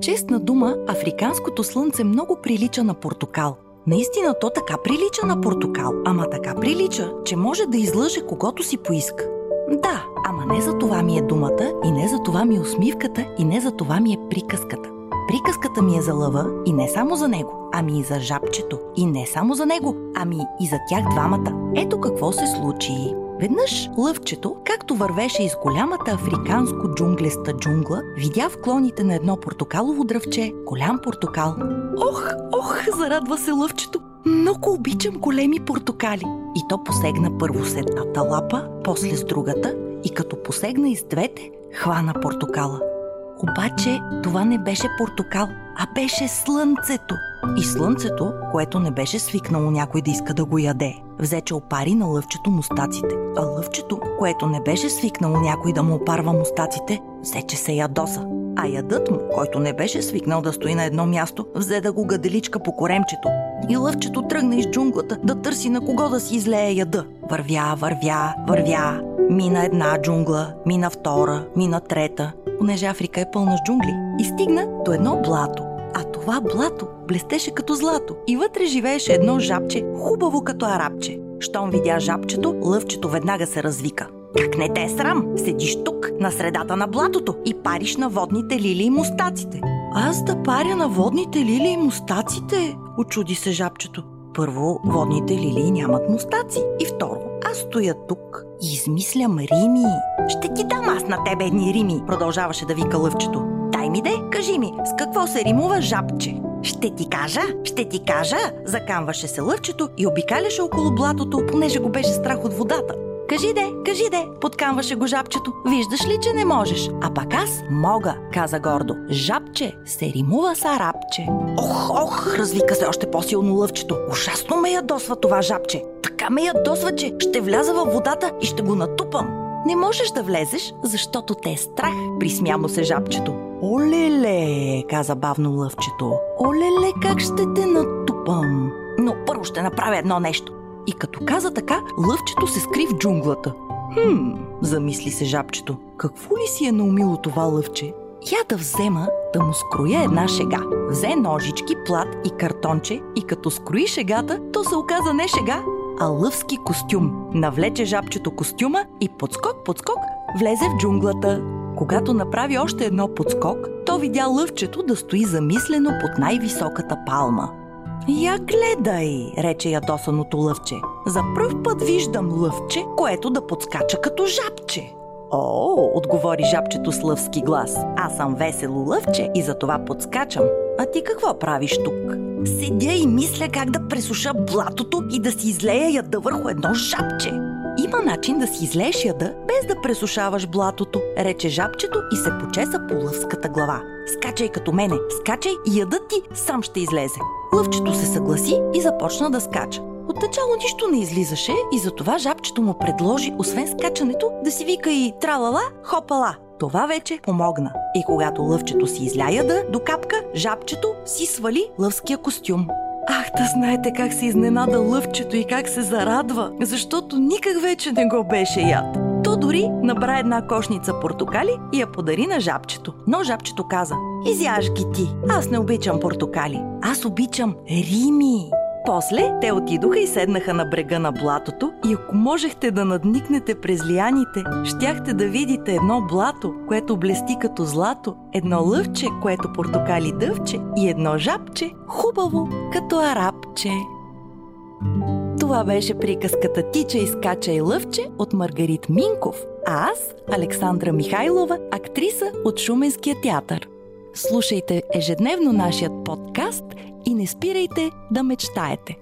Честна дума, африканското слънце много прилича на портокал. Наистина то така прилича на портокал, ама така прилича, че може да излъже когото си поиска. Да, ама не за това ми е думата, и не за това ми е усмивката, и не за това ми е приказката. Приказката ми е за лъва и не само за него, ами и за жабчето. И не само за него, ами и за тях двамата. Ето какво се случи. Веднъж лъвчето, както вървеше из голямата африканско джунглеста джунгла, видя в клоните на едно портокалово дръвче голям портокал. Ох, ох, зарадва се лъвчето. Много обичам големи портокали. И то посегна първо с едната лапа, после с другата и като посегна и с двете, хвана портокала. Обаче това не беше портокал, а беше слънцето. И слънцето, което не беше свикнало някой да иска да го яде, взе, че опари на лъвчето мустаците. А лъвчето, което не беше свикнало някой да му опарва мустаците, взе, че се ядоса. А ядът му, който не беше свикнал да стои на едно място, взе да го гаделичка по коремчето. И лъвчето тръгна из джунглата да търси на кого да си излее яда. Вървя, вървя, вървя. Мина една джунгла, мина втора, мина трета, понеже Африка е пълна с джунгли. И стигна до едно блато. А това блато блестеше като злато и вътре живееше едно жабче, хубаво като арабче. Щом видя жабчето, лъвчето веднага се развика. Как не те е срам? Седиш тук, на средата на блатото и париш на водните лили и мустаците. Аз да паря на водните лили и мустаците? Очуди се жабчето. Първо, водните лилии нямат мустаци. И второ, аз стоя тук и измислям рими. Ще ти дам аз на тебе едни рими, продължаваше да вика лъвчето. Дай ми де, кажи ми, с какво се римува жабче? Ще ти кажа, ще ти кажа, закамваше се лъвчето и обикаляше около блатото, понеже го беше страх от водата. Кажи де, кажи де, подкамваше го жабчето. Виждаш ли, че не можеш? А пак аз мога, каза гордо. Жабче се римува с арабче. Ох, ох, развика се още по-силно лъвчето. Ужасно ме ядосва това жабче. Така ме ядосва, че ще вляза във водата и ще го натупам. Не можеш да влезеш, защото те е страх, присмя му се жабчето. Олеле, каза бавно лъвчето. Олеле, как ще те натупам? Но първо ще направя едно нещо. И като каза така, лъвчето се скри в джунглата. Хм, замисли се жабчето. Какво ли си е наумило това лъвче? Я да взема да му скроя една шега. Взе ножички, плат и картонче и като скрои шегата, то се оказа не шега, а лъвски костюм. Навлече жабчето костюма и подскок-подскок влезе в джунглата. Когато направи още едно подскок, то видя лъвчето да стои замислено под най-високата палма. Я гледай, рече ядосаното лъвче. За пръв път виждам лъвче, което да подскача като жабче. О, отговори жабчето с лъвски глас. Аз съм весело лъвче и за това подскачам. А ти какво правиш тук? Седя и мисля как да пресуша блатото и да си излея яда върху едно жабче. Има начин да си излееш яда, без да пресушаваш блатото, рече жабчето и се почеса по лъвската глава. Скачай като мене, скачай и ядът ти сам ще излезе. Лъвчето се съгласи и започна да скача. Отначало нищо не излизаше и затова жабчето му предложи, освен скачането, да си вика и тралала, хопала. Това вече помогна. И когато лъвчето си изля яда до капка, жабчето си свали лъвския костюм. Ах, да знаете как се изненада лъвчето и как се зарадва, защото никак вече не го беше яд. То дори набра една кошница портокали и я подари на жабчето. Но жабчето каза, изяж ги ти, аз не обичам портокали, аз обичам рими. После те отидоха и седнаха на брега на блатото и ако можехте да надникнете през лияните, щяхте да видите едно блато, което блести като злато, едно лъвче, което портокали дъвче и едно жабче, хубаво като арабче. Това беше приказката Тича изкача и лъвче от Маргарит Минков, а аз, Александра Михайлова, актриса от Шуменския театър. Слушайте ежедневно нашият подкаст и не спирайте да мечтаете.